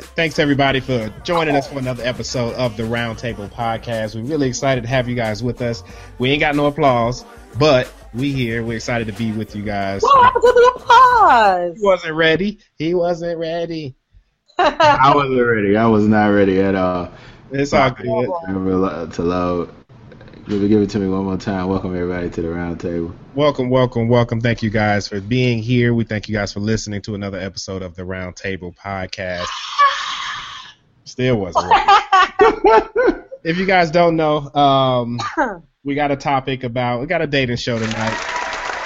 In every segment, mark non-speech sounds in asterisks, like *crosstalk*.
Thanks everybody for joining us for another episode of the Roundtable Podcast. We're really excited to have you guys with us. We ain't got no applause, but we here. We're excited to be with you guys. What happened to the applause? He wasn't ready. He wasn't ready. *laughs* I wasn't ready. I was not ready at all. It's all good. To load. Give it, give it to me one more time. Welcome everybody to the round table. Welcome, welcome, welcome. Thank you guys for being here. We thank you guys for listening to another episode of the Roundtable Podcast. *sighs* Still wasn't if you guys don't know, um, we got a topic about we got a dating show tonight.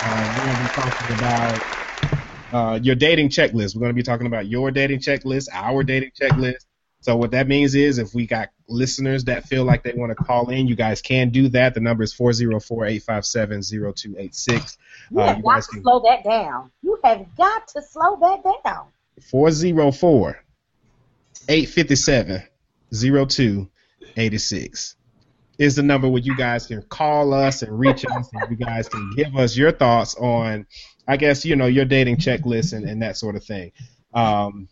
Uh, we're gonna be talking about uh, your dating checklist. We're gonna be talking about your dating checklist, our dating checklist. So what that means is if we got listeners that feel like they want to call in, you guys can do that. The number is 404-857-0286. You have Uh, you got to can slow that down. You have got to slow that down. 404 857 0286 is the number where you guys can call us and reach us and you guys can give us your thoughts on I guess you know your dating checklist and, and that sort of thing. Um,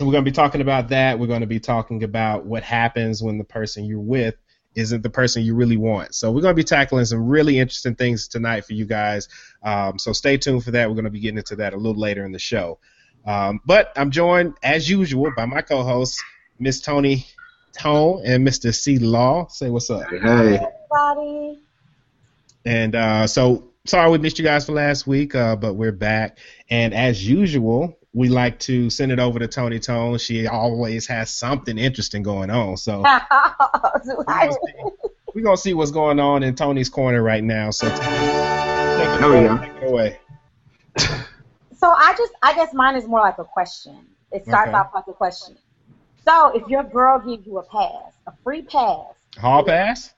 we're going to be talking about that. We're going to be talking about what happens when the person you're with isn't the person you really want. So we're going to be tackling some really interesting things tonight for you guys. Um, so stay tuned for that. We're going to be getting into that a little later in the show. Um, but I'm joined, as usual, by my co-hosts, Miss Tony Tone and Mr. C Law. Say what's up. Hey, Everybody. And uh, so sorry we missed you guys for last week, uh, but we're back. And as usual, we like to send it over to Tony Tone. She always has something interesting going on. So *laughs* we're gonna see what's going on in Tony's corner right now. So take it, There we go. take it away. so I just, I guess mine is more like a question. It starts Okay. off like a question. So if your girl gives you a pass, a free pass, Hall pass?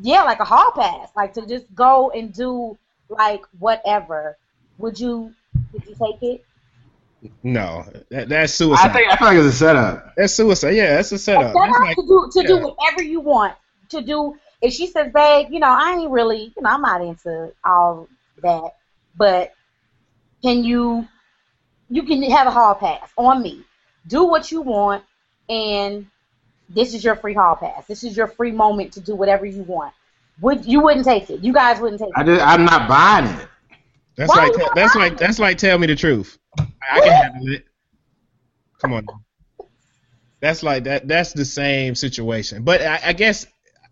yeah, like a hall pass, like to just go and do like whatever, would you, would you take it? No, that, that's suicide. I think I feel like it's a setup. that's suicide. Yeah, that's a A setup. setup like, to do to yeah. do whatever you want to do. If she says, "Babe, you know, I ain't really, you know, I'm not into all that, but can you, you can have a hall pass on me. Do what you want, and this is your free hall pass. This is your free moment to do whatever you want. Would you wouldn't take it? You guys wouldn't take I it. just, I'm not buying it. That's Why like that's like that's like tell me the truth. I can handle it. Come on. That's like that. That's the same situation. But I, I guess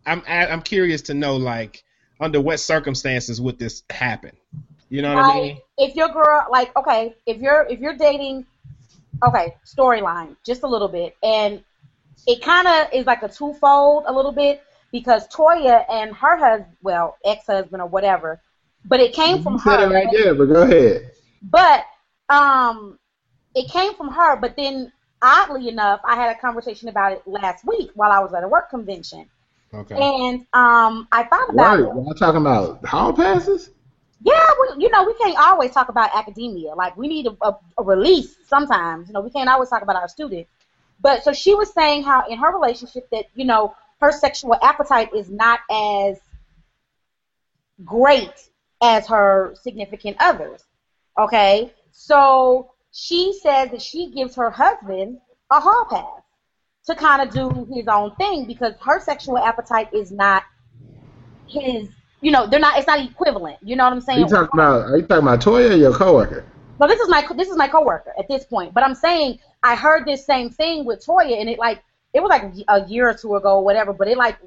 I'm I'm curious to know like under what circumstances would this happen. You know what I mean? If your girl, like, okay, if you're if you're dating, okay, storyline, just a little bit, and it kind of is like a twofold, a little bit, because Toya and her husband, well, ex-husband or whatever, but it came from You said her. it right there, but go ahead. But um, it came from her. But then, oddly enough, I had a conversation about it last week while I was at a work convention, Okay. and um, I thought about What? it. Y'all talking about hall passes? Yeah, we, you know, we can't always talk about academia. Like, we need a, a, a release sometimes. You know, we can't always talk about our students. But so she was saying how in her relationship that, you know, her sexual appetite is not as great as her significant others. Okay? So she says that she gives her husband a hall pass to kind of do his own thing because her sexual appetite is not his you know, they're not. It's not equivalent. You know what I'm Are saying? you talking about? Are you talking about Toya or your coworker? No, this is my this is my coworker at this point. But I'm saying I heard this same thing with Toya, and it like it was like a year or two ago, or whatever. But it like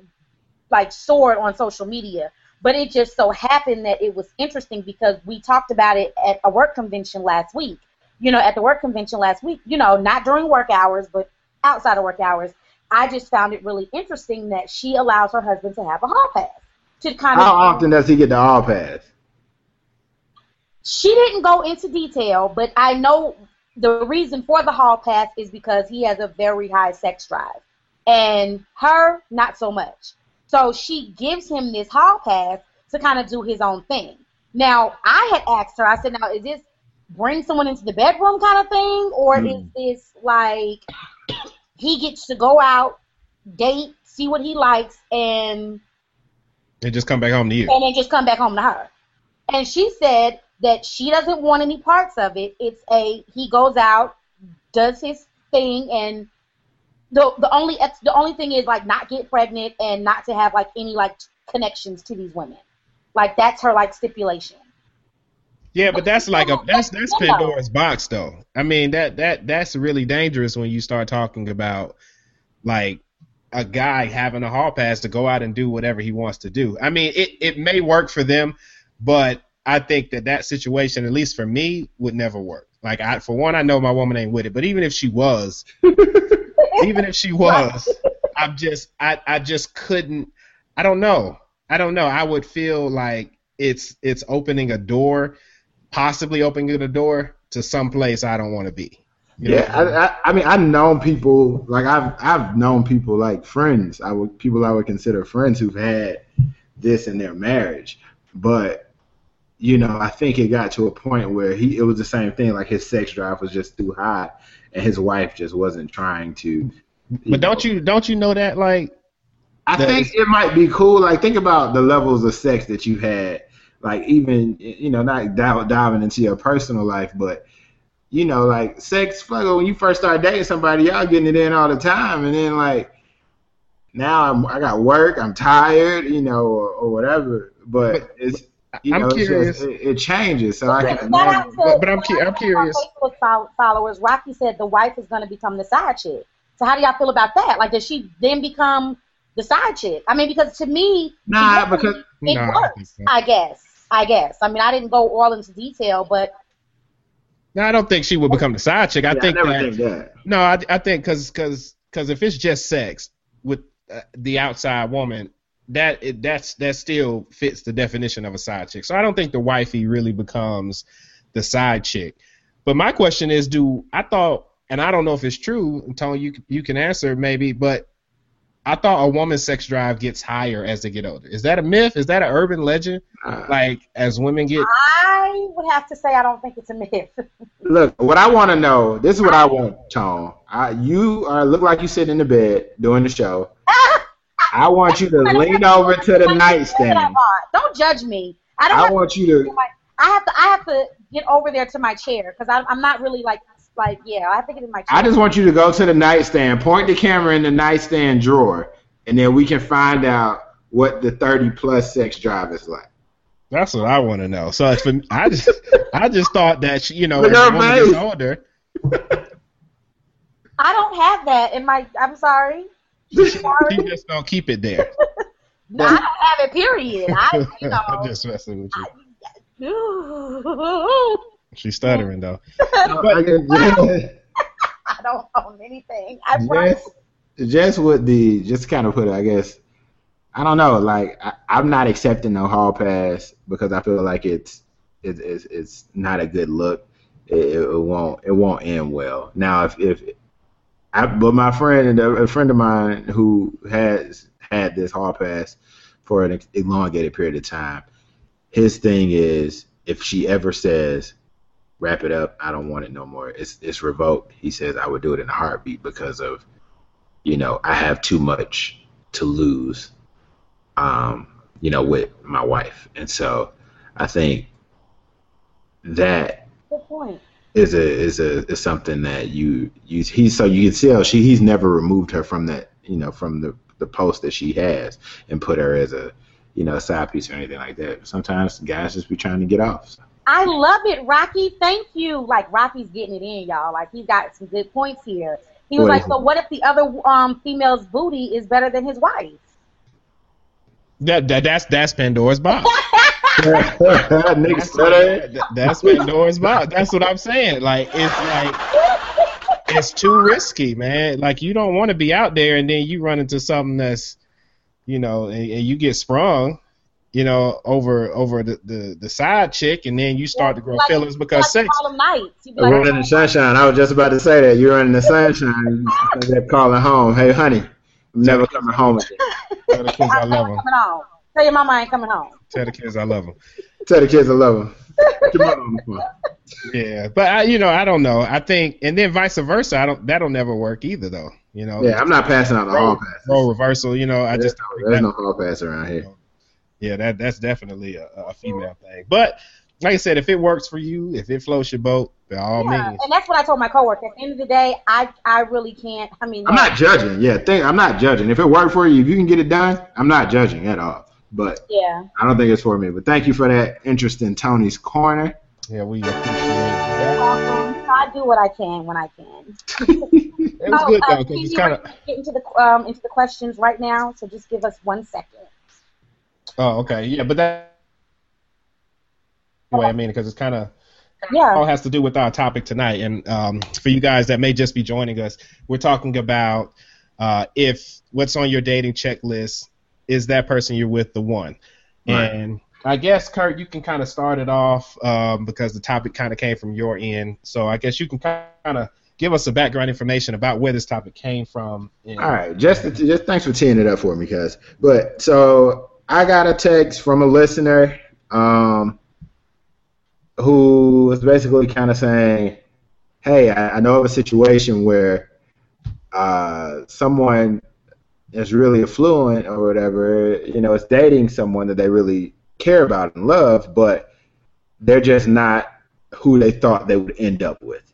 like soared on social media. But it just so happened that it was interesting because we talked about it at a work convention last week. You know, at the work convention last week. You know, not during work hours, but outside of work hours. I just found it really interesting that she allows her husband to have a hall pass to kind of. How often does he get the hall pass? She didn't go into detail, but I know the reason for the hall pass is because he has a very high sex drive. And her, not so much. So she gives him this hall pass to kind of do his own thing. Now, I had asked her, I said, now, is this bring someone into the bedroom kind of thing? Or hmm. is this like he gets to go out, date, see what he likes, and And just come back home to you. and then just come back home to her. And she said that she doesn't want any parts of it. It's a he goes out, does his thing, and the the only ex, the only thing is like not get pregnant and not to have like any like connections to these women. Like that's her like stipulation. Yeah, but that's like a that's that's Pandora's box though. I mean that that that's really dangerous when you start talking about like a guy having a hall pass to go out and do whatever he wants to do. I mean, it it may work for them, but I think that that situation, at least for me, would never work. Like I, for one, I know my woman ain't with it, but even if she was, *laughs* even if she was, I'm just I I just couldn't. I don't know. I don't know. I would feel like it's it's opening a door, possibly opening a door to some place I don't want to be. You yeah, know? I, I, I mean, I've known people like I've I've known people like friends. I would people I would consider friends who've had this in their marriage, but you know, I think it got to a point where he it was the same thing. Like his sex drive was just too high, and his wife just wasn't trying to. But don't you don't you know that like I that think it might be cool. Like think about the levels of sex that you had. Like even you know not diving into your personal life, but you know like sex. Fuck when you first start dating somebody, y'all getting it in all the time, and then like now I'm I got work, I'm tired, you know, or, or whatever. But, But- it's you I'm know, curious. just, it, it changes. So I can imagine. to- But- but I'm cu- I'm out to our curious. Facebook followers, Rocky said the wife is going to become the side chick. So how do y'all feel about that? Like, does she then become the side chick? I mean, because to me, Nah, it because it No, I works. so. I guess. I guess. I mean, I didn't go all into detail, but no, I don't think she would become the side chick. I yeah, think I never that think that. no, I I think because because because if it's just sex with uh, the outside woman, that it, that's that still fits the definition of a side chick. So I don't think the wifey really becomes the side chick. But my question is, do I thought, and I don't know if it's true, and Tony, you you can answer maybe, but I thought a woman's sex drive gets higher as they get older. Is that a myth? Is that an urban legend? Uh, Like as women get I would have to say I don't think it's a myth. *laughs* Look, what I want to know. This is what I want, Tone. I, you are look like you sit in the bed doing the show. *laughs* I want you to lean over to the nightstand. Don't judge me. I don't. I want to, you to. I have to. I have to get over there to my chair because I'm, I'm not really like like yeah. I have to get in my chair. I just want you to go to the nightstand, point the camera in the nightstand drawer, and then we can find out what the 30 plus sex drive is like. That's what I want to know. So for I just I just thought that she, you know Look as at a woman gets older, I don't have that in my. I'm sorry. She just don't keep it there. *laughs* I don't have it. Period. I you *laughs* I'm just messing with you. I She's stuttering though. *laughs* I guess- don't own anything. I promise. just, just with the, just kind of put it, I guess, I don't know. Like I, I'm not accepting no hall pass because I feel like it's, it, it's, it's not a good look. It, it won't, it won't end well. Now, if, if, I, but my friend and a, friend of mine who has had this hall pass for an elongated period of time, his thing is if she ever says wrap it up. I don't want it no more. It's it's revoked. He says I would do it in a heartbeat because of, you know, I have too much to lose, um, you know, with my wife, and so I think that Good point. Is a is a is something that you you he's so you can tell she he's never removed her from that you know from the the post that she has and put her as a you know a side piece or anything like that. Sometimes guys just be trying to get off. So. I love it, Rocky. Thank you. Like Rocky's getting it in, y'all. Like he's got some good points here. He was What like, is so it? what if the other um female's booty is better than his wife? That, that that's that's Pandora's box. *laughs* Nick That's, Stutter. that- that's Pandora's box. That's what I'm saying. Like it's like it's too risky, man. Like you don't want to be out there and then you run into something that's, you know, and, and you get sprung, you know, over over the, the the side chick, and then you start to grow Like- feelings because like sex. Harlem Nights. You'd like, running in the sunshine. I was just about to say that. You're running the sunshine. They're calling home. Hey, honey, I'm never coming home again. Tell the kids I love them. Coming home. Tell your mama I ain't coming home. Tell the kids I love them. Tell the kids I love them. Put your mother on. Yeah, but I, you know, I don't know. I think, and then vice versa. I don't. That'll never work either, though. You know. Yeah, I'm not passing out the hall pass. Role reversal. You know, I There's just no, don't think there's that- no hall pass around here. Yeah, that that's definitely a, a female thing. But like I said, if it works for you, if it floats your boat, by all Yeah, means. and that's what I told my coworker. At the end of the day, I I really can't. I mean, I'm not judging. Yeah, think I'm not judging. If it worked for you, if you can get it done, I'm not judging at all. But Yeah. I don't think it's for me. But thank you for that interest in Tony's corner. Yeah, we appreciate it. You're. I do what I can when I can. *laughs* It was Oh, good uh, though, because it's kind of. we're getting to the um into the questions right now, so just give us one second. Oh, okay, yeah, but that. Way I mean, because it's kind of Yeah. all has to do with our topic tonight. And um, for you guys that may just be joining us, we're talking about uh, if what's on your dating checklist is that person you're with the one. Right. And I guess Kurt, you can kind of start it off um, because the topic kind of came from your end. So I guess you can kind of give us some background information about where this topic came from. And, All right, just just thanks for teeing it up for me, cuz. But so I got a text from a listener um, who was basically kind of saying, "Hey, I, I know of a situation where uh, someone is really affluent or whatever, you know, is dating someone that they really care about and love, but they're just not who they thought they would end up with.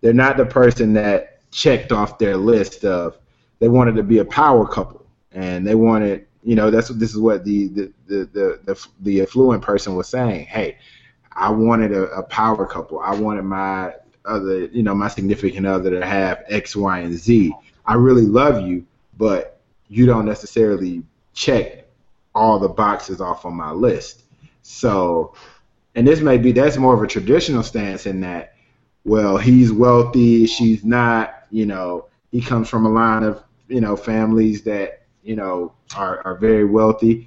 They're not the person that checked off their list of they wanted to be a power couple and they wanted you know that's this is what the the the the, the, the affluent person was saying. Hey i wanted a, a power couple. I wanted my other you know my significant other to have x y and z. I really love you but you don't necessarily check all the boxes off on my list. So and this may be that's more of a traditional stance in that well he's wealthy she's not you know he comes from a line of you know families that you know are, are very wealthy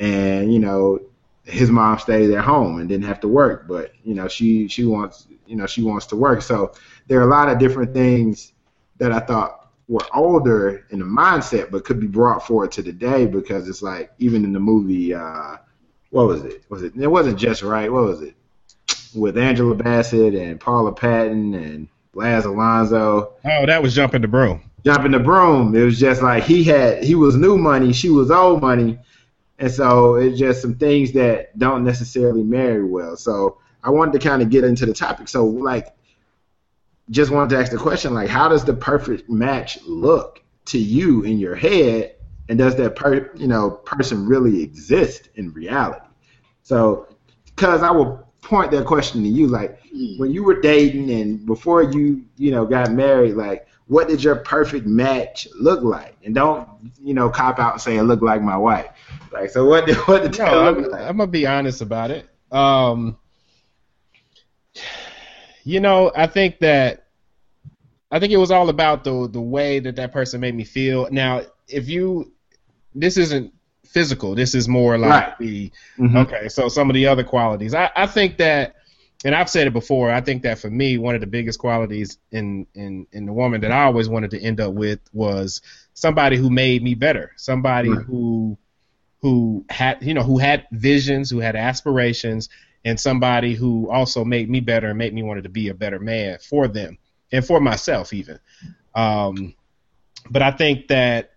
and you know his mom stayed at home and didn't have to work but you know she she wants you know she wants to work. So there are a lot of different things that i thought were older in the mindset but could be brought forward to today because it's like even in the movie uh what was it was it it wasn't just right what was it with angela bassett and paula patton and laz alonso oh, that was jumping the broom. jumping the broom. It was just like he had he was new money, she was old money, and so it's just some things that don't necessarily marry well. So I wanted to kind of get into the topic. So like, just wanted to ask the question like, how does the perfect match look to you in your head, and does that per you know person really exist in reality? So, because I will point that question to you, like when you were dating and before you you know got married, like what did your perfect match look like? And don't you know cop out and say it looked like my wife. Like so, what did *laughs* what did that No, look I'm, like? I'm gonna be honest about it. Um, you know, I think that I think it was all about the the way that that person made me feel. Now, if you, this isn't physical. This is more like Right. the Mhm. okay. So some of the other qualities. I, I think that, and I've said it before. I think that for me, one of the biggest qualities in in in the woman that I always wanted to end up with was somebody who made me better. Somebody Right. who who had you know who had visions, who had aspirations, and somebody who also made me better and made me wanted to be a better man for them and for myself even. Um, but I think that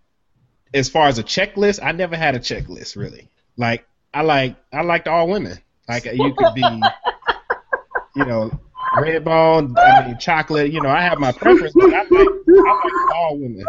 as far as a checklist, I never had a checklist really. Like I like I liked all women. Like you could be, *laughs* you know, red bone, I mean chocolate. You know, I have my preference, but I like I like all women.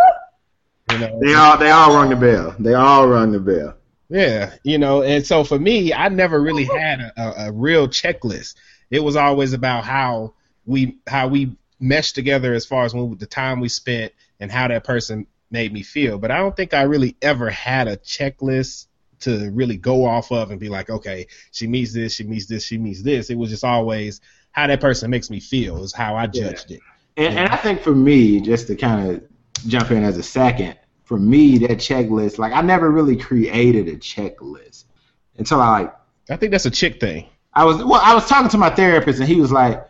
You know, They all they all rung the bell. They all rung the bell. Yeah, you know, and so for me, I never really had a, a, a real checklist. It was always about how we how we meshed together as far as when, the time we spent and how that person made me feel. But I don't think I really ever had a checklist to really go off of and be like, okay, she meets this, she meets this, she meets this. It was just always how that person makes me feel is how I judged it. And, and I think for me, just to kind of jump in as a second, for me that checklist, like I never really created a checklist until I like I think that's a chick thing. I was well I was talking to my therapist and he was like,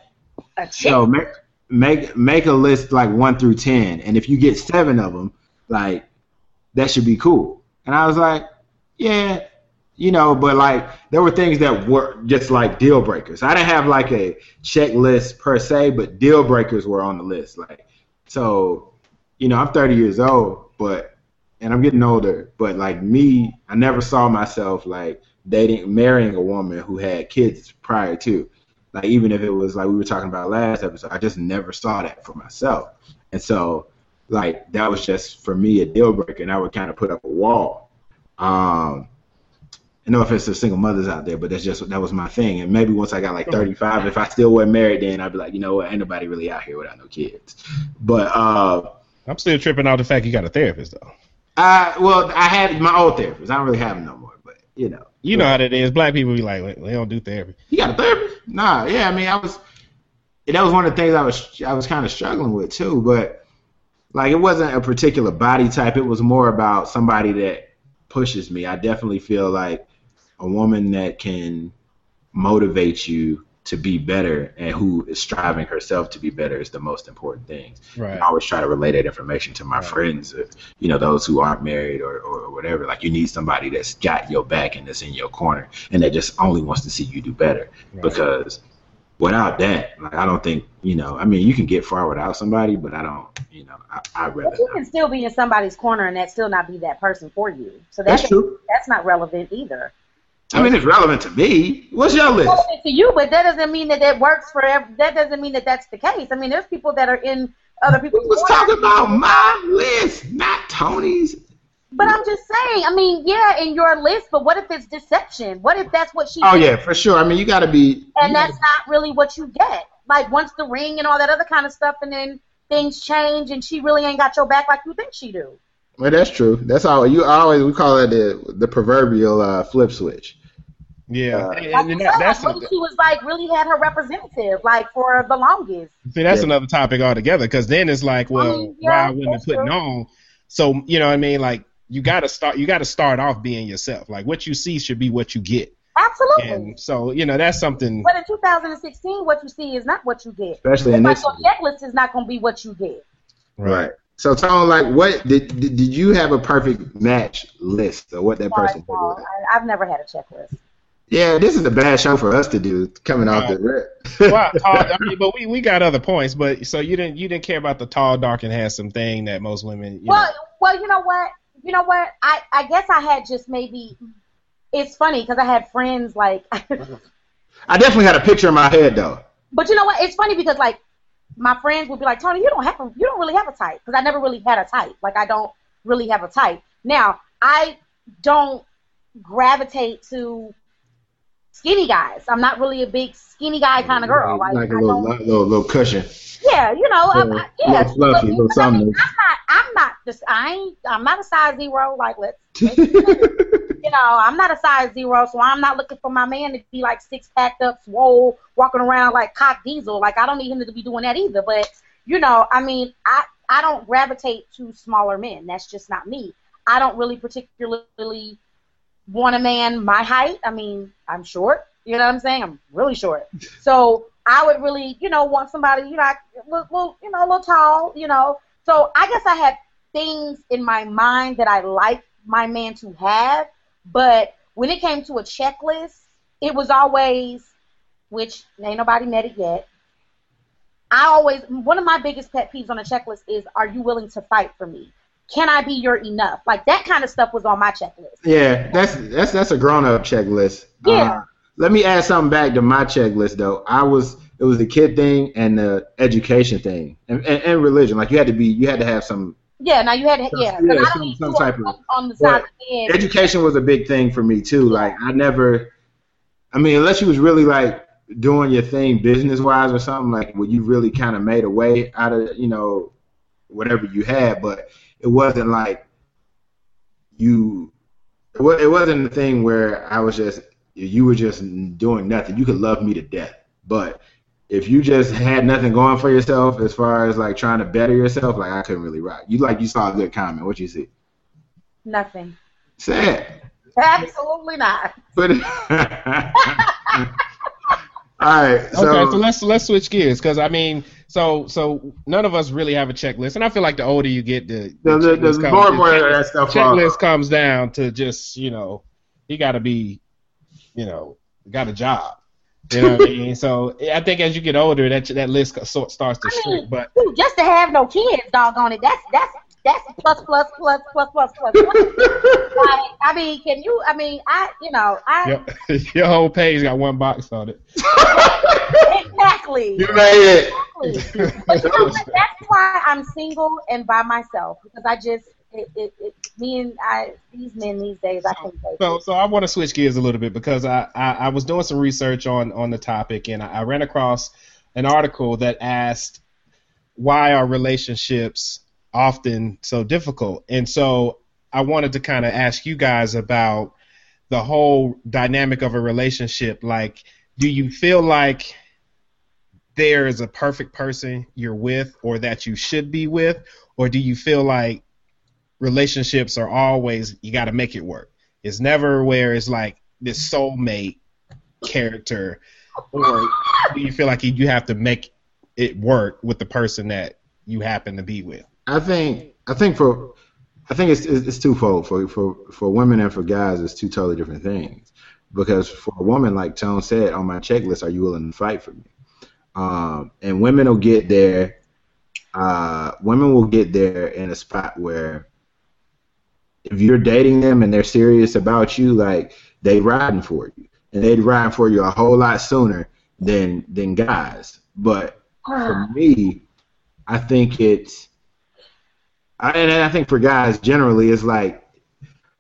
A chick. So make make make a list like one through ten, and if you get seven of them, like that should be cool. And I was like, yeah, you know, but like there were things that were just like deal breakers. I didn't have like a checklist per se, but deal breakers were on the list. Like, so you know, I'm 30 years old, but and I'm getting older, but like me, I never saw myself like dating, marrying a woman who had kids prior to. Like even if it was like we were talking about last episode, I just never saw that for myself, and so like that was just for me a deal breaker, and I would kind of put up a wall. Um, I know if it's the single mothers out there, but that's just that was my thing. And maybe once I got like 35, if I still wasn't married, then I'd be like, you know what, ain't nobody really out here without no kids. But uh, I'm still tripping out the fact you got a therapist though. I well, I had my old therapist. I don't really have him no more, but you know, You know how that is. Black people be like, they don't do therapy. you got a therapist? Nah, yeah. I mean, I was. That was one of the things I was I was kind of struggling with too, but like it wasn't a particular body type. It was more about somebody that pushes me. I definitely feel like a woman that can motivate you to be better and who is striving herself to be better is the most important thing. Right. I always try to relay that information to my Right. friends, uh, you know, those who aren't married or, or whatever. Like, you need somebody that's got your back and that's in your corner and that just only wants to see you do better. Right. Because without that, like, I don't think, you know, I mean, you can get far without somebody, but I don't, you know, I, I'd rather But you not. can still be in somebody's corner and that still not be that person for you. So that's That's true. that's not relevant either. I mean, it's relevant to me. What's your list? relevant to you, but that doesn't mean that that works for. That doesn't mean that that's the case. I mean, there's people that are in other people's. talking about my list, not Tony's. But I'm just saying. I mean, yeah, in your list. But what if it's deception? What if that's what she? Oh did yeah, for sure. I mean, you got to be. and that's not really what you get. Like once the ring and all that other kind of stuff, and then things change, and she really ain't got your back like you think she do. Well, that's true. That's all. You always we call it the the proverbial uh, flip switch. Yeah, Uh, and, and that, that's what she was like really had her representative like for the longest? see, that's Yeah. another topic altogether. Because then it's like, well, mean, why yeah, are women that's putting true. on? So you know what I mean? Like you got to start. You got to start off being yourself. Like what you see should be what you get. Absolutely. And so you know that's something. But in 2016, what you see is not what you get. Especially It's in like this. your checklist is not going to be what you get. Right. So Tone, like, what did, did did you have a perfect match list or what that person Sorry, would Paul. I, I've never had a checklist. Yeah, this is a bad show for us to do coming off the rip. well, *laughs* tall, I mean, but we, we got other points. But so you didn't you didn't care about the tall, dark, and handsome thing that most women. You Well, know, well, you know what? You know what? I I guess I had just maybe. It's funny because I had friends like, *laughs* I definitely had a picture in my head though. but you know what? It's funny because like my friends would be like, Tony, you don't have a, you don't really have a type because I never really had a type. Like I don't really have a type. Now I don't gravitate to skinny guys. I'm not really a big skinny guy kind of girl. Like, like a little, little little cushion. yeah, you know, Little- I- yeah, little fluffy, little but I mean, something. I'm not, I'm not this. I ain't. I'm not a size zero. Like let's, *laughs* let's you know, I'm not a size zero, so I'm not looking for my man to be like six packed up, swole, walking around like cock diesel. Like I don't need him to be doing that either. But you know, I mean, I I don't gravitate to smaller men. That's just not me. I don't really particularly want a man my height. I mean, I'm short. You know what I'm saying? I'm really short. So I would really, you know, want somebody, you know, little, little, you know, a little tall, you know. So I guess I had things in my mind that I like my man to have, but when it came to a checklist, it was always, which ain't nobody met it yet. I always one of my biggest pet peeves on a checklist is, are you willing to fight for me? Can I be your enough? Like that kind of stuff was on my checklist. Yeah, that's that's that's a grown up checklist. Yeah. Uh, let me add something back to my checklist though. I was it was the kid thing and the education thing and, and, and religion. Like you had to be you had to have some Yeah, now you had to, yeah. 'cause Yeah, I don't some- some type of- on, the side the education was a big thing for me too. Like I never, I mean, unless you was really like doing your thing business wise or something like where you really kind of made a way out of you know whatever you had, but it wasn't like you. It wasn't a thing where I was just you were just doing nothing. You could love me to death, but if you just had nothing going for yourself as far as like trying to better yourself, like I couldn't really rock. You like you saw a good comment. What you see? Nothing. Sad. Absolutely not. But *laughs* *laughs* all right, so, okay, so let's let's switch gears because I mean, so so none of us really have a checklist, and I feel like the older you get, the the, the, checklist the comes- more and more checklist- that stuff. checklist comes down to just you know you got to be you know got a job you know what I mean so I think as you get older that that list sort starts to I shrink but just to have no kids, doggone it. That's that's That's plus plus plus plus plus plus. like, I mean, can you? I mean, I you know I Your, *laughs* your whole page got one box on it. exactly. You made it. Exactly. But you know what? That's why I'm single and by myself because I just it, it, it me and I these men these days I can't take So, so I want to switch gears a little bit because I, I, I was doing some research on, on the topic and I, I ran across an article that asked why are relationships often so difficult, and so I wanted to kind of ask you guys about the whole dynamic of a relationship. Like, do you feel like there is a perfect person you're with or that you should be with, or do you feel like relationships are always you got to make it work. It's never where it's like this soulmate character, or do you feel like you have to make it work with the person that you happen to be with? I think I think for I think it's it's, twofold for for for women and for guys. It's two totally different things. Because for a woman, like Tone said, on my checklist, are you willing to fight for me? Um, and women will get there. Uh, women will get there in a spot where if you're dating them and they're serious about you, like they riding for you, and they'd ride for you a whole lot sooner than than guys. But for me, I think it's, I, and I think for guys generally, it's like,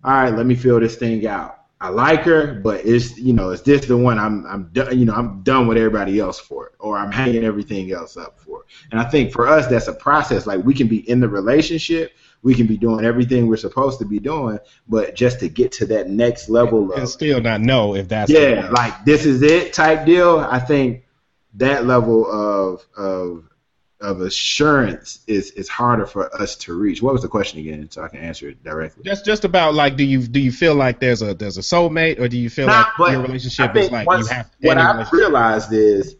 all right, let me feel this thing out. I like her, but it's you know, is this the one I'm I'm done? You know, I'm done with everybody else for it, or I'm hanging everything else up for it. And I think for us, that's a process. Like we can be in the relationship, we can be doing everything we're supposed to be doing, but just to get to that next level And of still not know if that's yeah, like this is it type deal. I think that level of of of assurance is is harder for us to reach. What was the question again, so I can answer it directly? just just about like do you do you feel like there's a there's a soulmate or do you feel Nah, like your relationship is like once- you have what I've realized is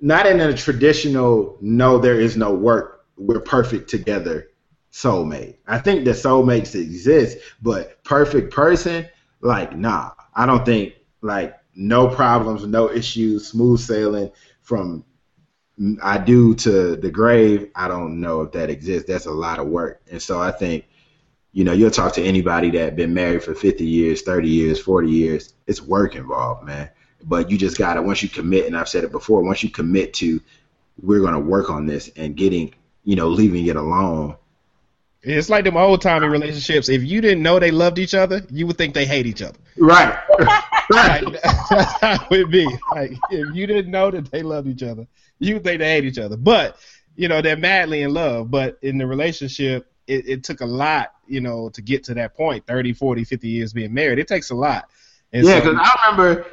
not in a traditional no there is no work we're perfect together soulmate. I think that soulmates exist, but perfect person like nah. I don't think like no problems, no issues, smooth sailing from I do to the grave. I don't know if that exists. That's a lot of work, and so I think you know, you'll talk to anybody that been married for 50 years, 30 years, 40 years. It's work involved, man. But you just gotta once you commit, and I've said it before, once you commit to, we're gonna work on this and getting, you know, leaving it alone. It's like them old timey relationships. If you didn't know they loved each other, you would think they hate each other. Right. *laughs* Like, right. *laughs* that's how it would be. Like if you didn't know that they loved each other, you think they hate each other. But you know they're madly in love. But in the relationship, it, it took a lot, you know, to get to that point. 30, 40, 50 years being married, it takes a lot. And Yeah, so- because I remember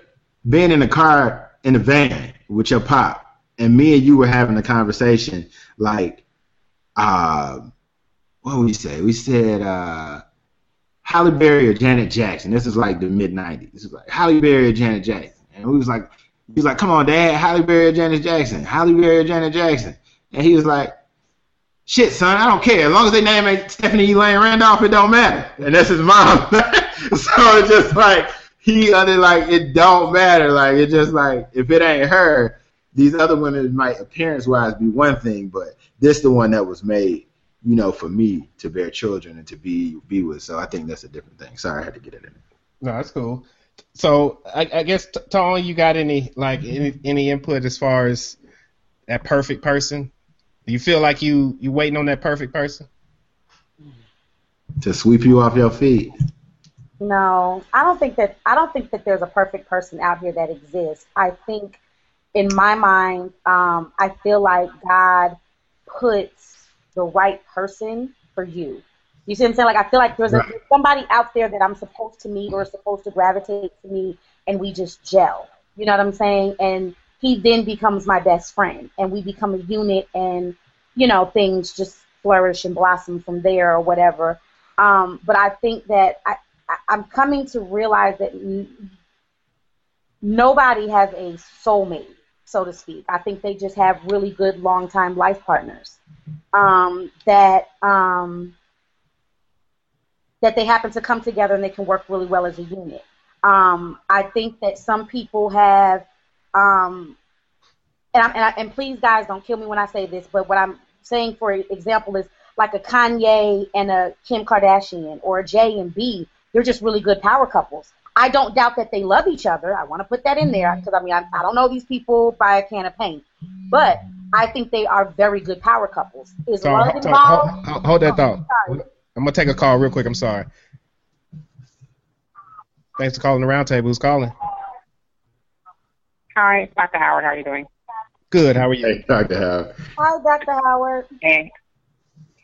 being in the car in the van with your pop, and me and you were having a conversation like, uh, what would we say? We said uh, Halle Berry or Janet Jackson. This is like the mid '90s. This was like Halle Berry or Janet Jackson, and we was like, he was like, "Come on, Dad, Halle Berry Janet Jackson? Halle Berry Janet Jackson?" And he was like, "Shit, son, I don't care. As long as they name it Stephanie Elaine Randolph, it don't matter." And that's his mom. *laughs* so it's just like he under like it don't matter. Like it just like if it ain't her, these other women might appearance wise be one thing, but this the one that was made, you know, for me to bear children and to be be with. So I think that's a different thing. Sorry, I had to get it in. No, that's cool. So I, I guess T- Tone, you got any like any, any input as far as that perfect person? Do you feel like you you waiting on that perfect person? To sweep you off your feet. No, I don't think that I don't think that there's a perfect person out here that exists. I think in my mind, um, I feel like God puts the right person for you. You see what I'm saying? Like I feel like there's, a, there's somebody out there that I'm supposed to meet or supposed to gravitate to me, and we just gel. You know what I'm saying? And he then becomes my best friend, and we become a unit, and you know things just flourish and blossom from there or whatever. Um, but I think that I, I, I'm coming to realize that n- nobody has a soulmate, so to speak. I think they just have really good long time life partners um, that um, that they happen to come together and they can work really well as a unit. Um, I think that some people have, um, and, I'm, and, I, and please guys don't kill me when I say this, but what I'm saying for example is like a Kanye and a Kim Kardashian or a J and B. They're just really good power couples. I don't doubt that they love each other. I want to put that in there because I mean I, I don't know these people by a can of paint, but I think they are very good power couples. Is So, love hold, involved? hold- hold- hold that thought. Sorry. I'm gonna take a call real quick. I'm sorry. Thanks for calling the roundtable. Who's calling? Hi, it's Dr. Howard. How are you doing? Good. How are you? Hey, Dr. Howard. Hi, Dr. Howard. Hey.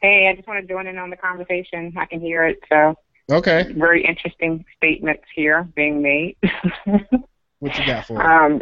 Hey, I just want to join in on the conversation. I can hear it. So, Okay. very interesting statements here being made. What you got for us? *laughs* um,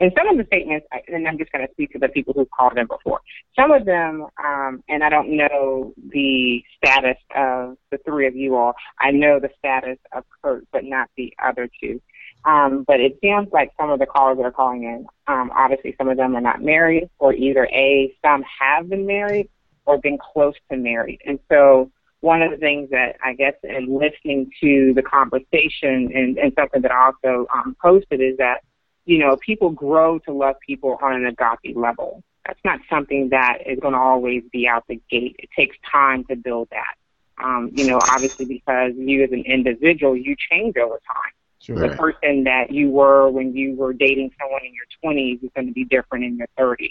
and some of the statements, and I'm just going to speak to the people who've called in before. Some of them, um, and I don't know the status of the three of you all. I know the status of Kurt, but not the other two. Um, but it sounds like some of the callers that are calling in, um, obviously some of them are not married, or either A, some have been married or been close to married. And so one of the things that I guess in listening to the conversation and, and something that I also um, posted is that, you know, people grow to love people on an agape level. That's not something that is going to always be out the gate. It takes time to build that. Um, you know, obviously because you as an individual, you change over time Sure. the person that you were when you were dating someone in your 20s is going to be different in your 30s.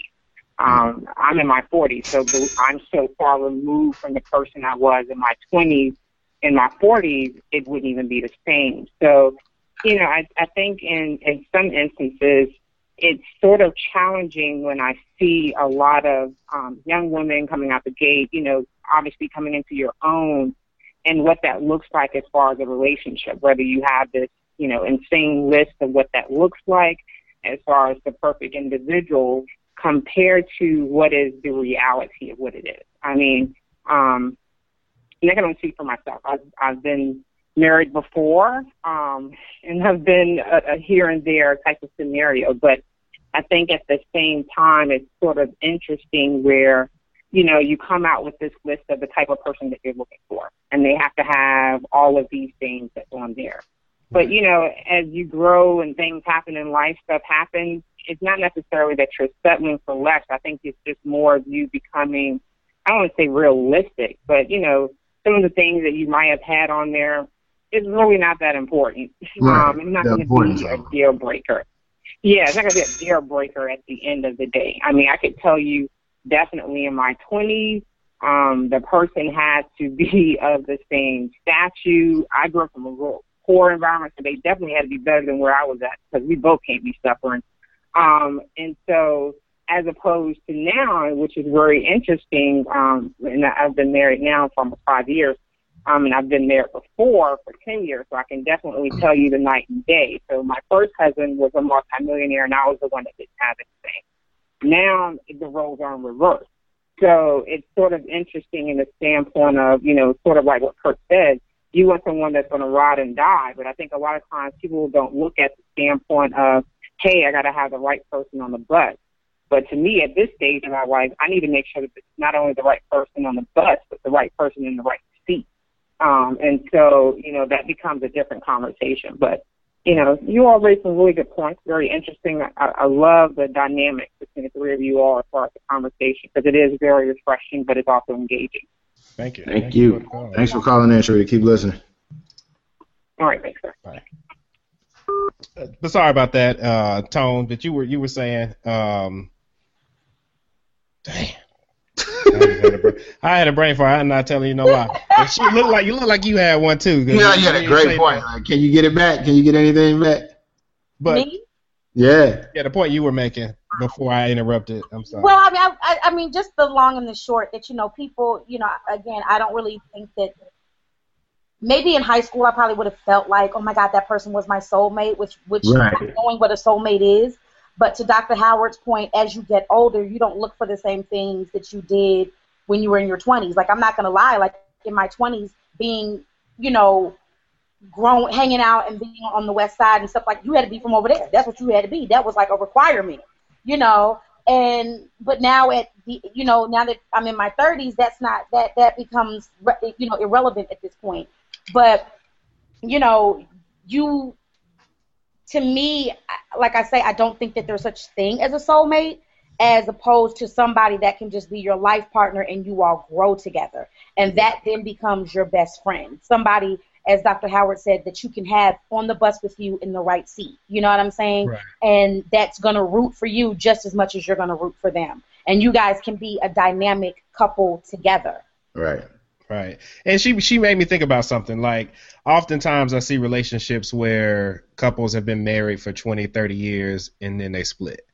Um, I'm in my 40s, so I'm so far removed from the person I was in my 20s. In my 40s, it wouldn't even be the same. So, you know, I, I think in, in some instances, it's sort of challenging when I see a lot of um, young women coming out the gate, you know, obviously coming into your own and what that looks like as far as a relationship, whether you have this, you know, insane list of what that looks like as far as the perfect individual compared to what is the reality of what it is. I mean, um, and I can only speak for myself. I've, I've been married before, um, and have been a, a here and there type of scenario, but I think at the same time, it's sort of interesting where, you know, you come out with this list of the type of person that you're looking for, and they have to have all of these things that's on there. But, you know, as you grow and things happen in life, stuff happens, it's not necessarily that you're settling for less. I think it's just more of you becoming, I don't want to say realistic, but, you know, some of the things that you might have had on there is really not that important. Right. Um, it's not going to be a deal breaker. Yeah, it's not going to be a deal breaker at the end of the day. I mean, I could tell you definitely in my 20s, um, the person had to be *laughs* of the same statue. I grew up in a rural, poor environment, so they definitely had to be better than where I was at because we both can't be suffering. Um, and so, as opposed to now, which is very interesting, um, and I've been married now for almost five years, um, and I've been married before for 10 years, so I can definitely tell you the night and day. So my first husband was a multimillionaire, and I was the one that didn't have anything. Now the roles are in reverse. So it's sort of interesting in the standpoint of, you know, sort of like what Kurt said, you want someone that's going to ride and die. But I think a lot of times people don't look at the standpoint of, hey, I got to have the right person on the bus. But to me, at this stage in my life, I need to make sure that it's not only the right person on the bus, but the right person in the right. Um, and so, you know, that becomes a different conversation. But, you know, you all raised some really good points, very interesting. I, I love the dynamic between the three of you all as far as the conversation, because it is very refreshing, but it's also engaging. Thank you. Thank for the you. call. Thanks for calling in, Shirley. Keep listening. All right, thanks, sir. Uh, But sorry about that, uh, Tone. But you were you were saying, um, damn. I had, a brain, I had a brain fart. I'm not telling you no lie. And she looked like you look like you had one too. Yeah, you you had a great point. Like, can you get it back? Can you get anything back? But Me? Yeah. yeah, the point you were making before I interrupted. I'm sorry. Well, I mean, I, I, I mean, just the long and the short that you know, people, you know, again, I don't really think that. Maybe in high school, I probably would have felt like, oh my God, that person was my soulmate, which, which Right. not knowing what a soulmate is. But to Dr. Howard's point, as you get older, you don't look for the same things that you did when you were in your 20s. Like, I'm not gonna lie, like in my 20s, being, you know, grown, hanging out and being on the west side and stuff like, you had to be from over there. That's what you had to be. That was like a requirement, you know and but now at the you know now that I'm in my 30s, that's not that that becomes you know irrelevant at this point. But you know, you to me, like I say, I don't think that there's such thing as a soulmate, as opposed to somebody that can just be your life partner and you all grow together. And that then becomes your best friend. Somebody, as Dr. Howard said, that you can have on the bus with you in the right seat. You know what I'm saying? Right. And that's going to root for you just as much as you're going to root for them. And you guys can be a dynamic couple together. Right. Right. And she she made me think about something like oftentimes I see relationships where couples have been married for 20, 30 years and then they split.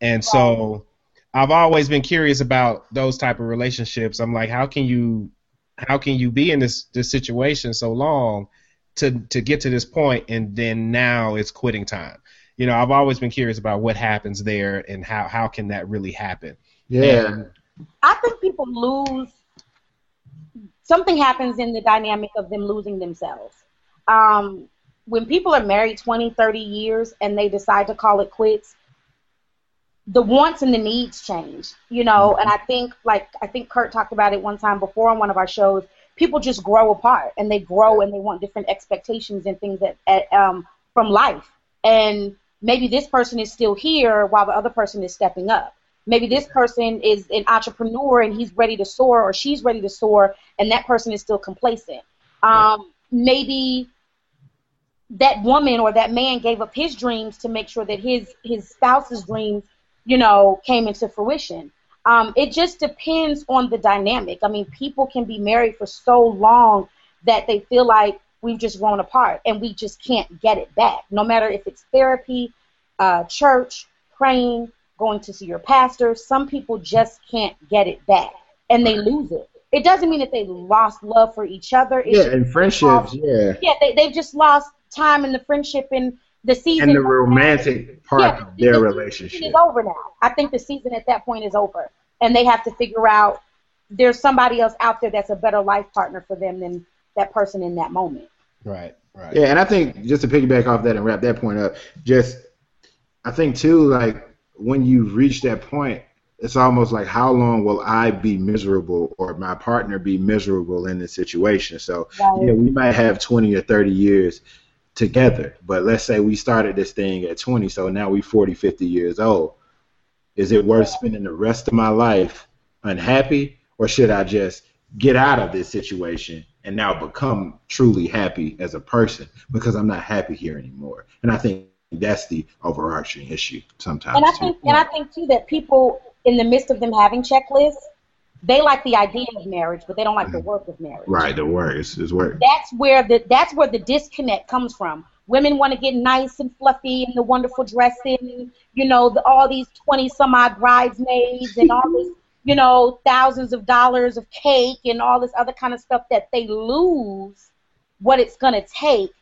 And so I've always been curious about those type of relationships. I'm like how can you how can you be in this this situation so long to to get to this point and then now it's quitting time. You know, I've always been curious about what happens there and how how can that really happen. Yeah. And- I think people lose something happens in the dynamic of them losing themselves. Um, when people are married 20, 30 years and they decide to call it quits, the wants and the needs change, you know, and I think like I think Kurt talked about it one time before on one of our shows. People just grow apart and they grow and they want different expectations and things that at, um, from life. And maybe this person is still here while the other person is stepping up. Maybe this person is an entrepreneur and he's ready to soar or she's ready to soar and that person is still complacent. Um, maybe that woman or that man gave up his dreams to make sure that his his spouse's dreams, you know, came into fruition. Um, it just depends on the dynamic. I mean, people can be married for so long that they feel like we've just grown apart and we just can't get it back. No matter if it's therapy, uh, church, praying, going to see your pastor, some people just can't get it back and they lose it. It doesn't mean that they lost love for each other. It's Yeah, and friendships, yeah. yeah, they they've just lost time in the friendship and the season. And the romantic part Yeah, of their season relationship. is over now. I think the season at that point is over, and they have to figure out there's somebody else out there that's a better life partner for them than that person in that moment. right. Right. Yeah, and I think just to piggyback off that and wrap that point up, just I think too, like when you reach that point, it's almost like how long will I be miserable or my partner be miserable in this situation? So Right. yeah, we might have 20 or 30 years together, but let's say we started this thing at 20, so now we're 40, 50 years old. Is it worth spending the rest of my life unhappy, or should I just get out of this situation and now become truly happy as a person because I'm not happy here anymore? And I think that's the overarching issue sometimes. And I too. think and I think too that people in the midst of them having checklists, they like the idea of marriage, but they don't like the work of marriage. right, the work is, is work. That's where the that's where the disconnect comes from. Women want to get nice and fluffy and the wonderful dressing, you know, the, all these twenty some odd bridesmaids and all this, you know, thousands of dollars of cake and all this other kind of stuff that they lose what it's gonna take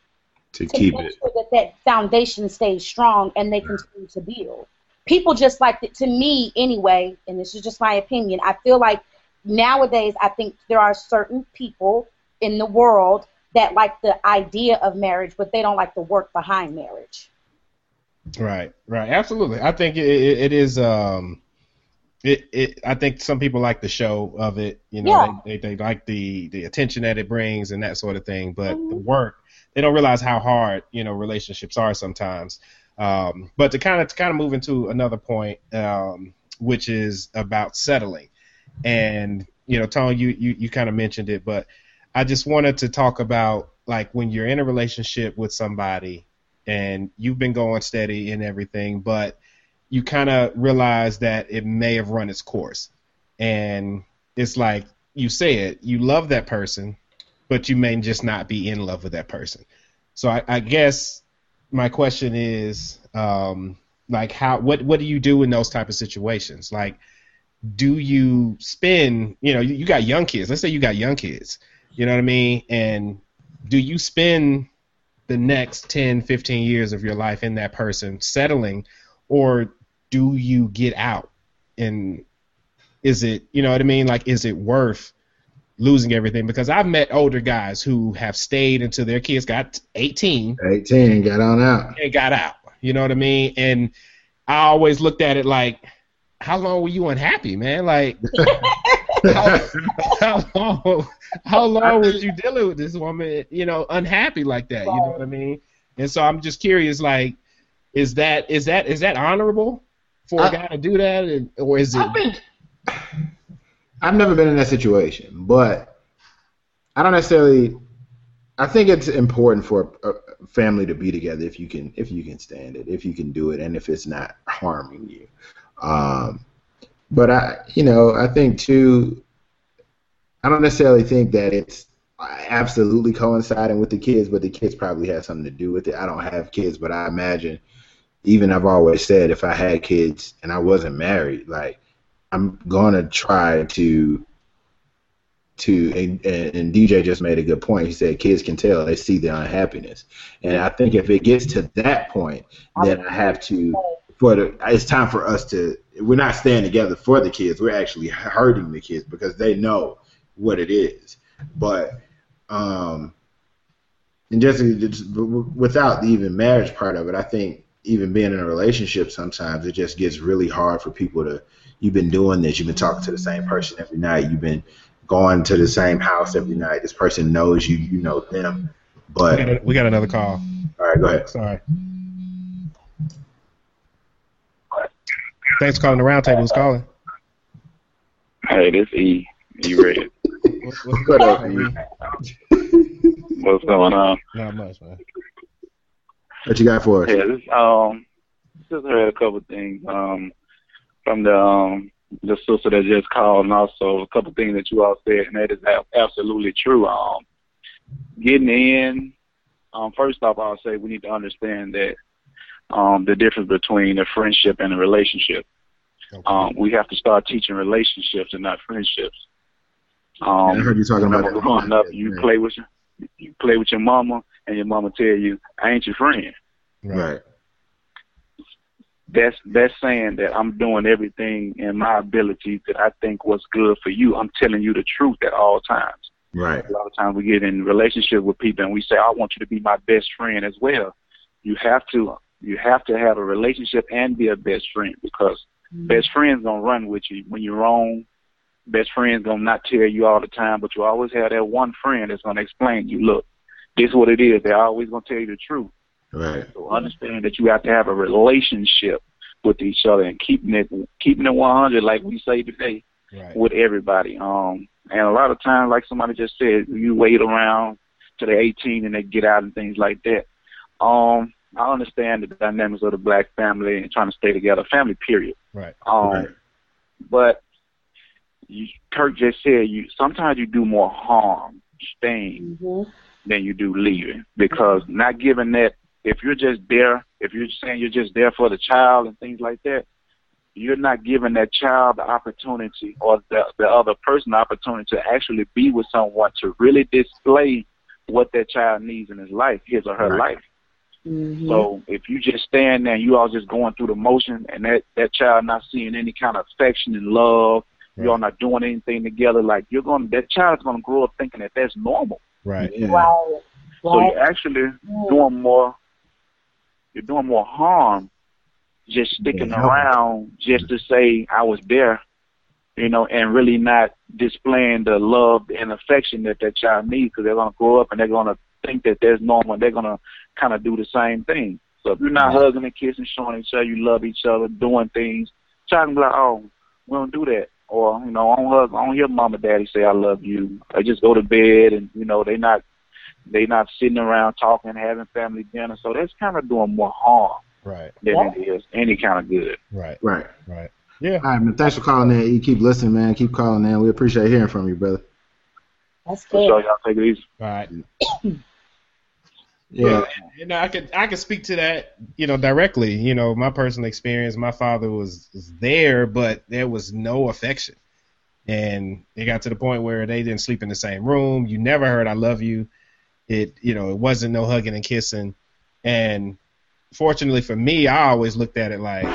to to keep it. sure that that foundation stays strong and they continue to build. People just like it, to me anyway, and this is just my opinion. I feel like nowadays I think there are certain people in the world that like the idea of marriage, but they don't like the work behind marriage. Right, right, absolutely. I think it, it, it is. Um, it, it. I think some people like the show of it. You know, Yeah. they, they they like the the attention that it brings and that sort of thing. But the Mhm. work, they don't realize how hard you know relationships are sometimes. Um, but to kind of to kind of move into another point, um, which is about settling, and you know, Tone, you you, you kind of mentioned it, but I just wanted to talk about like when you're in a relationship with somebody and you've been going steady and everything, but you kind of realize that it may have run its course. And it's like you said, you love that person, but you may just not be in love with that person. So I, I guess my question is, um, like, how what what do you do in those type of situations? Like, do you spend, you know, you, you got young kids. Let's say you got young kids. You know what I mean? And do you spend the next 10, 15 years of your life in that person settling, or do you get out? And is it, you know what I mean? Like, is it worth losing everything? Because I've met older guys who have stayed until their kids got 18 18, got on out. and got out. You know what I mean? And I always looked at it like, how long were you unhappy, man? Like, *laughs* how, how long? How long was you dealing with this woman? You know, unhappy like that. You know what I mean? And so I'm just curious, like, is that is that is that honorable for a I- guy to do that, and- or is it? I've never been in that situation, but I don't necessarily. I think it's important for a a family to be together if you can if you can stand it, if you can do it, and if it's not harming you. Um, but I, you know, I think too. I don't necessarily think that it's absolutely coinciding with the kids, but the kids probably have something to do with it. I don't have kids, but I imagine, even I've always said, if I had kids and I wasn't married, like I'm gonna try to to and, and DJ just made a good point. He said kids can tell they see the unhappiness, and I think if it gets to that point, then I have to for the it's time for us to we're not staying together for the kids. We're actually hurting the kids because they know what it is. But um, and just, just without the even marriage part of it, I think even being in a relationship sometimes it just gets really hard for people to. You've been doing this. You've been talking to the same person every night. You've been going to the same house every night. This person knows you. You know them. We But got, we got another call. all right, go ahead. Sorry. Thanks for calling the roundtable. Who's calling? Hey, this E. E Red. *laughs* What's, what's What up, up, E? E? What's going on? Not much, man. What you got for us? Yeah, this um just heard a couple things um from the um the sister that just called and also a couple things that you all said and that is absolutely true. Um getting in um first off I'll say we need to understand that um the difference between a friendship and a relationship. Okay. Um we have to start teaching relationships and not friendships. I Um heard you talking about growing up you play with your you play with your mama and your mama tell you, I ain't your friend. Right. That's that's saying that I'm doing everything in my ability that I think was good for you. I'm telling you the truth at all times. Right. A lot of times we get in relationship with people and we say, I want you to be my best friend as well. You have to you have to have a relationship and be a best friend because mm-hmm. best friends gonna run with you when you're wrong. Best friends gonna not tell you all the time, but you always have that one friend that's gonna explain to you, look, this is what it is. They're always gonna tell you the truth. Right. So understand that you have to have a relationship with each other and keeping it keeping it 100 like we say today Right. with everybody. Um, and a lot of times, like somebody just said, you wait around till they're 18 and they get out and things like that. Um, I understand the dynamics of the black family and trying to stay together, family period. Right. Um, Right. but you, Kirk just said you sometimes you do more harm staying Mhm. than you do leaving because not giving that if you're just there if you're saying you're just there for the child and things like that you're not giving that child the opportunity or the, the other person the opportunity to actually be with someone to really display what that child needs in his life his or her Right. life Mhm. so if you just stand there and you all just going through the motion and that that child not seeing any kind of affection and love you all not doing anything together like you're going to that child's going to grow up thinking that that's normal Right. Yeah. Right. so you're actually Mm. doing more you're doing more harm just sticking Yeah. around just to say I was there, you know, and really not displaying the love and affection that that child needs because they're gonna grow up and they're gonna think that that's normal and they're gonna kind of do the same thing. So if you're not hugging and kissing, showing each other you love each other, doing things, child can be like, oh, we don't do that. Or, you know, I don't hug, I don't hear mom and daddy say I love you. They just go to bed and, you know, they not they not sitting around talking, having family dinner. So that's kind of doing more harm Right. than Yeah. it is any kind of good. Right. Right. Right. Yeah. All right, man. Thanks for calling in. You keep listening, man. Keep calling in. We appreciate hearing from you, brother. That's So good. y'all take it easy. All right. Yeah. you know, I could I could speak to that, you know, directly. You know, my personal experience. My father was, was there, but there was no affection, and it got to the point where they didn't sleep in the same room. You never heard "I love you." It, you know, it wasn't no hugging and kissing, and fortunately for me, I always looked at it like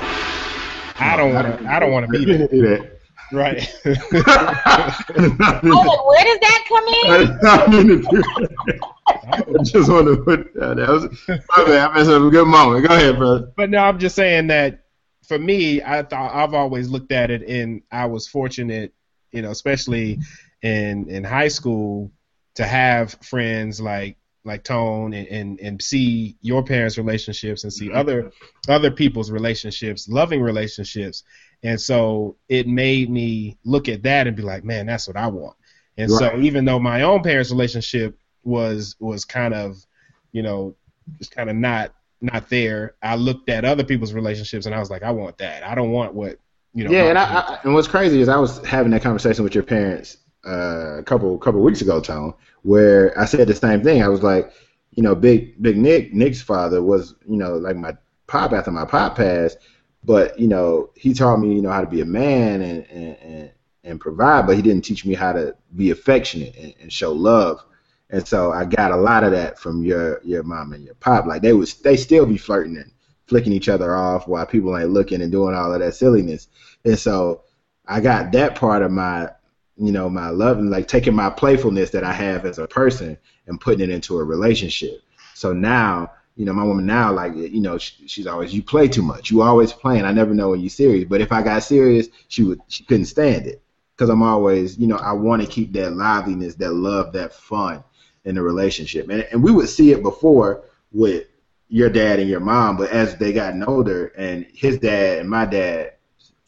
I don't want to. I don't want to be there. do that. Right. I was like, where does that come in? I didn't do that. I just want to put that. that was my bad. I messed up a good moment. Go ahead, brother. But no, I'm just saying that for me, I thought I've always looked at it, and I was fortunate, you know, especially in in high school, to have friends like like Tone and, and, and see your parents' relationships and see mm-hmm. other other people's relationships, loving relationships. And so it made me look at that and be like, man, that's what I want. And so even though my own parents' relationship was was kind of, you know, just kind of not not there, I looked at other people's relationships and I was like, I want that. I don't want what you know. yeah, and I, I and what's crazy is I was having that conversation with your parents uh, a couple couple weeks ago, Tone, where I said the same thing. I was like, you know, big big Nick Nick's father was you know like my pop after my pop passed, but you know he taught me you know how to be a man and and and, and provide, but he didn't teach me how to be affectionate and, and show love. And so I got a lot of that from your your mom and your pop. Like they was they still be flirting and flicking each other off while people ain't looking and doing all of that silliness. And so I got that part of my, you know, my love and like taking my playfulness that I have as a person and putting it into a relationship. So now, you know, my woman now, like, you know, she, she's always, you play too much. You always playing. I never know when you're serious. But if I got serious, she would, she couldn't stand it because I'm always, you know, I want to keep that liveliness, that love, that fun in the relationship. And, and we would see it before with your dad and your mom, but as they gotten older, and his dad and my dad,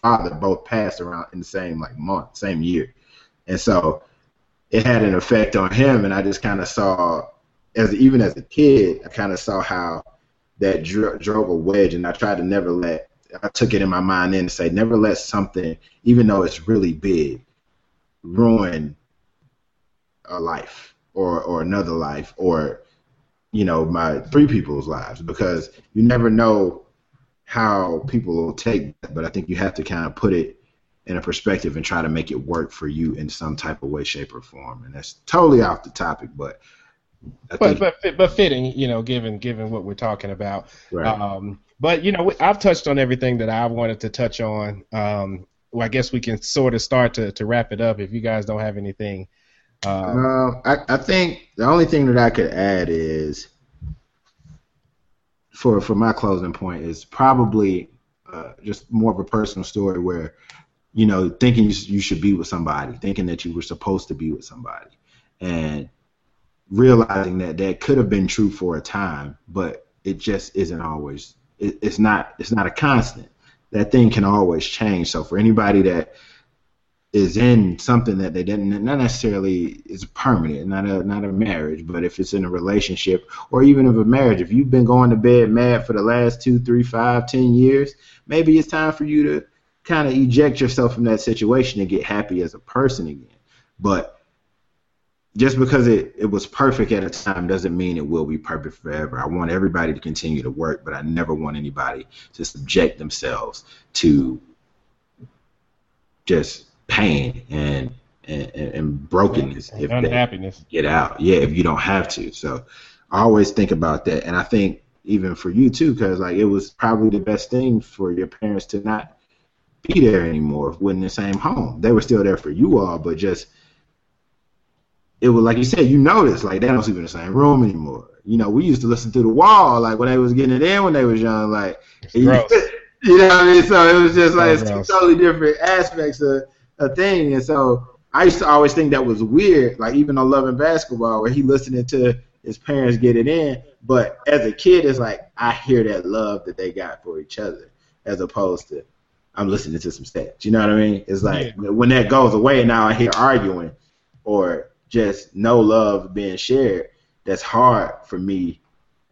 father, both passed around in the same like month, same year, and so it had an effect on him. And I just kind of saw, as even as a kid, I kind of saw how that dro- drove a wedge, and I tried to never let. I took it in my mind then to say, never let something, even though it's really big, ruin a life or or another life or you know my three people's lives because you never know how people will take that but i think you have to kind of put it in a perspective and try to make it work for you in some type of way shape or form and that's totally off the topic but but but but fitting, you know, given given what we're talking about. right. Um, but you know, I've touched on everything that I wanted to touch on. Um, well, I guess we can sort of start to, to wrap it up if you guys don't have anything. Um, Um, I, I think the only thing that I could add is for for my closing point is probably uh, just more of a personal story where you know thinking you, should be with somebody, thinking that you were supposed to be with somebody, and realizing that that could have been true for a time, but it just isn't always. It, it's not. It's not a constant. That thing can always change. So for anybody that is in something that they didn't not necessarily is permanent, not a not a marriage, but if it's in a relationship or even of a marriage, if you've been going to bed mad for the last two, three, five, ten years, maybe it's time for you to kind of eject yourself from that situation and get happy as a person again. But just because it, it was perfect at a time doesn't mean it will be perfect forever. I want everybody to continue to work, but I never want anybody to subject themselves to just pain and and, and brokenness if they unhappiness. get out. Yeah, if you don't have to. So I always think about that, and I think even for you too, because like it was probably the best thing for your parents to not be there anymore, in the same home. They were still there for you all, but just it was like you said, you notice like they don't sleep in the same room anymore. You know, we used to listen through the wall, like when they was getting it in when they was young, like *laughs* you, know what I mean. So it was just like it's two totally different aspects of a thing, and so I used to always think that was weird. Like even on Love and Basketball, where he listening to his parents get it in, but as a kid, it's like I hear that love that they got for each other, as opposed to I'm listening to some stats. You know what I mean? It's like when that goes away, now I hear arguing or just no love being shared. That's hard for me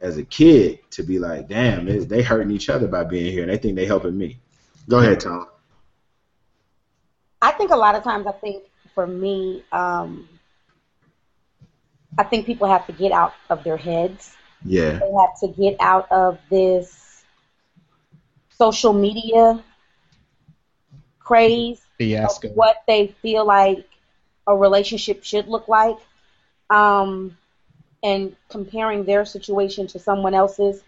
as a kid to be like, damn, they, they hurting each other by being here, and they think they helping me. Go ahead, Tom. I think a lot of times, I think for me, um, I think people have to get out of their heads. Yeah, They have to get out of this social media craze Fiasco. of what they feel like a relationship should look like, um, and comparing their situation to someone else's.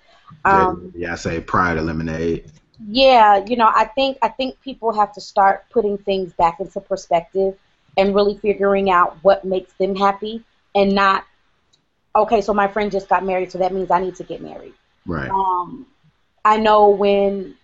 Um, yeah, I say pride eliminate. yeah, you know, I think I think people have to start putting things back into perspective and really figuring out what makes them happy and not okay, so my friend just got married, so that means I need to get married. Right. Um I know when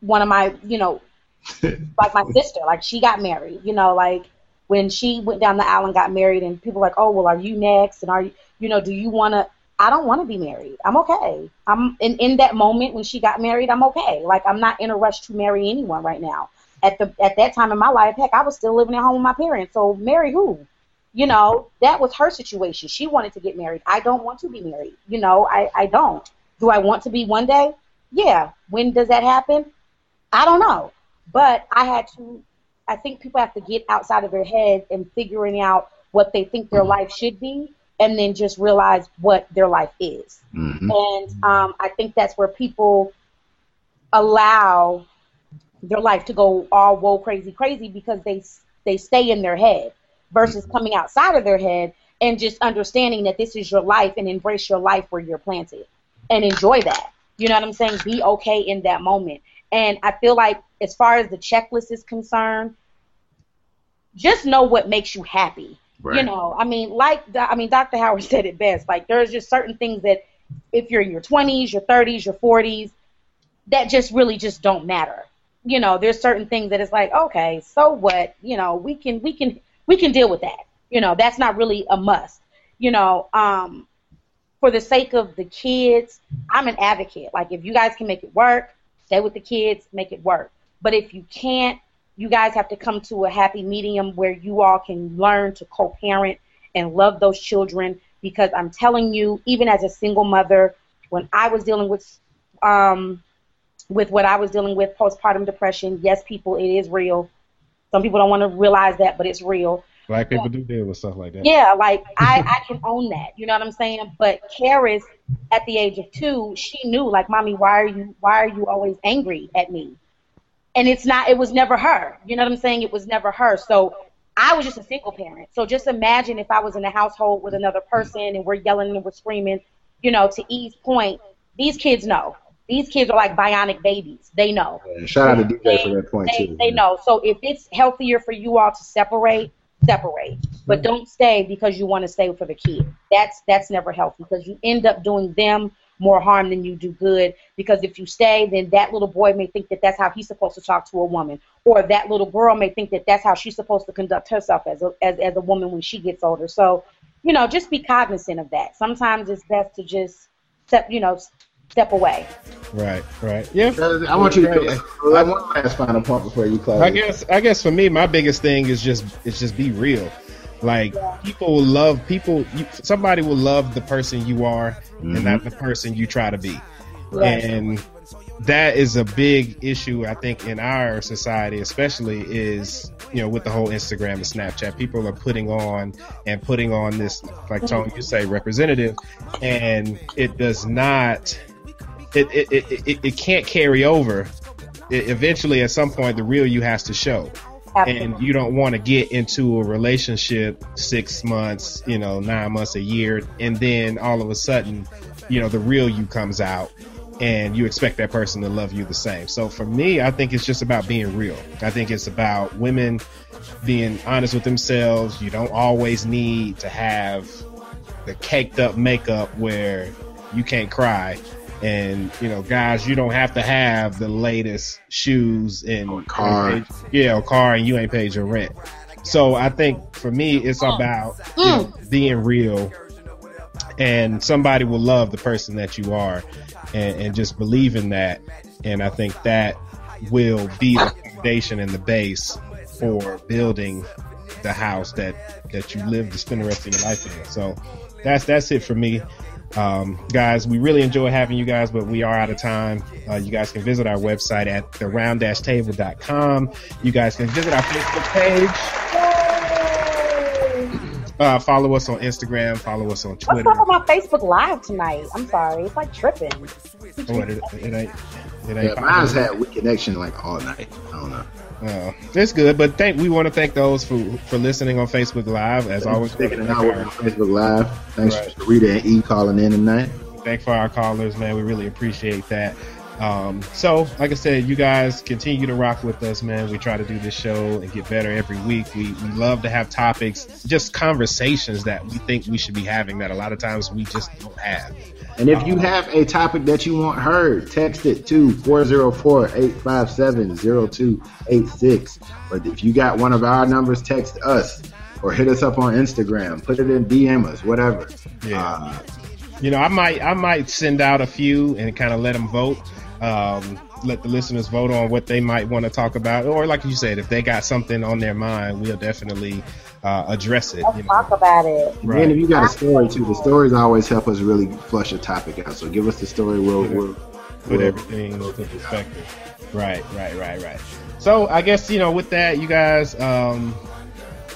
one of my, you know, *laughs* like my sister, like she got married, you know, like when she went down the aisle and got married, and people were like, oh, well, are you next? And are you, you know, do you want to? I don't want to be married. I'm okay. I'm in in that moment when she got married. I'm okay. Like I'm not in a rush to marry anyone right now. At the at that time in my life, heck, I was still living at home with my parents. So marry who? You know, that was her situation. She wanted to get married. I don't want to be married. You know, I I don't. Do I want to be one day? Yeah. When does that happen? I don't know. But I had to. I think people have to get outside of their head and figuring out what they think their life should be and then just realize what their life is. Mm-hmm. And um, I think that's where people allow their life to go all whoa crazy crazy because they they stay in their head versus coming outside of their head and just understanding that this is your life and embrace your life where you're planted and enjoy that. You know what I'm saying? Be okay in that moment. And I feel like as far as the checklist is concerned, just know what makes you happy. Right. You know, I mean, like I mean, Dr. Howard *laughs* said it best. Like there's just certain things that if you're in your 20s, your 30s, your 40s, that just really just don't matter. You know, there's certain things that it's like, okay, so what? You know, we can we can we can deal with that. You know, that's not really a must. You know, um, for the sake of the kids, I'm an advocate. Like if you guys can make it work, stay with the kids, make it work. But if you can't, you guys have to come to a happy medium where you all can learn to co-parent and love those children because I'm telling you, even as a single mother, when I was dealing with um, with what I was dealing with postpartum depression, yes, people, it is real. Some people don't want to realize that, but it's real. Black people do deal with stuff like that. Yeah, like *laughs* I, I can own that. You know what I'm saying? But Karis, at the age of two, she knew, like, mommy, why are you why are you always angry at me? And it's not it was never her. You know what I'm saying? It was never her. So I was just a single parent. So just imagine if I was in a household with another person and we're yelling and we're screaming, you know, to E's point, these kids know. These kids are like bionic babies. They know. And shout out to DJ They, for that point they, too. they know. So if it's healthier for you all to separate, separate. But mm-hmm. don't stay because you want to stay for the kid. That's that's never healthy because you end up doing them more harm than you do good. Because if you stay, then that little boy may think that that's how he's supposed to talk to a woman, or that little girl may think that that's how she's supposed to conduct herself as a as, as a woman when she gets older. So, you know, just be cognizant of that. Sometimes it's best to just step, you know, step away. Right, right. Yeah. I want you to Great. I one last final point before you close. I guess I guess for me, my biggest thing is just it's just be real. Like people will love people. You, somebody will love the person you are, and not mm-hmm. the person you try to be. Yes. And that is a big issue, I think, in our society, especially is you know with the whole Instagram and Snapchat. People are putting on and putting on this, like mm-hmm. Tony, you say, representative, and it does not. It it, it, it, it can't carry over. Eventually, at some point, the real you has to show Absolutely. and you don't want to get into a relationship six months, you know, nine months, a year, and then all of a sudden, you know, the real you comes out and you expect that person to love you the same. So for me, I think it's just about being real. I think it's about women being honest with themselves. You don't always need to have the caked up makeup where you can't cry. And you know, guys, you don't have to have the latest shoes and Or car. yeah, or car, and you ain't paid your rent. So I think for me, it's oh. about mm. you know, being real, and somebody will love the person that you are, and, and just believe in that. And I think that will be the foundation and the base for building the house that that you live to spend the rest of your life in. So that's that's it for me. Um, guys, we really enjoy having you guys, but we are out of time. Uh, you guys can visit our website at the round-table.com. You guys can visit our Facebook page. Uh, follow us on Instagram. Follow us on What's Twitter. up with my Facebook Live tonight? I'm sorry, it's like tripping. Oh, it, it ain't. It Yeah, ain't mine's had weak connection like all night. I don't know. Uh, it's good, but thank we want to thank those for for listening on Facebook Live. As always, Thanks for taking an hour on Facebook Live. Thanks Right. to Rita and E calling in tonight. thank for our callers, man. We really appreciate that. Um, so, like I said, you guys continue to rock with us, man. We try to do this show and get better every week. We, we love to have topics, just conversations that we think we should be having that a lot of times we just don't have. And if you have a topic that you want heard, text it to 404-857-0286. But if you got one of our numbers, text us or hit us up on Instagram. Put it in DM us, whatever. Yeah. Uh, You know, I might I might send out a few and kind of let them vote. Um, let the listeners vote on what they might want to talk about, or like you said, if they got something on their mind, we'll definitely uh, address it. Let's You know? talk about it. Right. And if you got a story too, the stories always help us really flush a topic out. So give us the story. We'll, we'll, put we'll everything into perspective. Right, right, right, right. So I guess you know, with that, you guys. Um,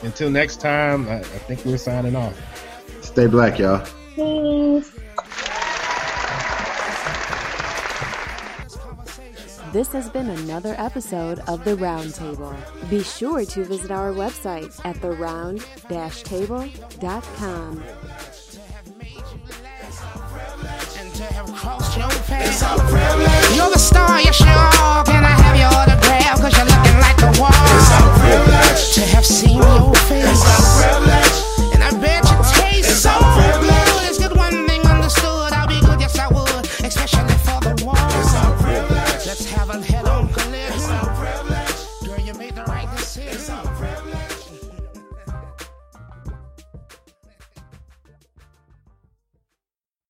until next time, I, I think we're signing off. stay black, y'all. Peace. This has been another episode of The Roundtable. Be sure to visit our website at theround-table.com. You're the star, yes you are. Can I have your autograph? Cause you're looking like a. To have seen your face.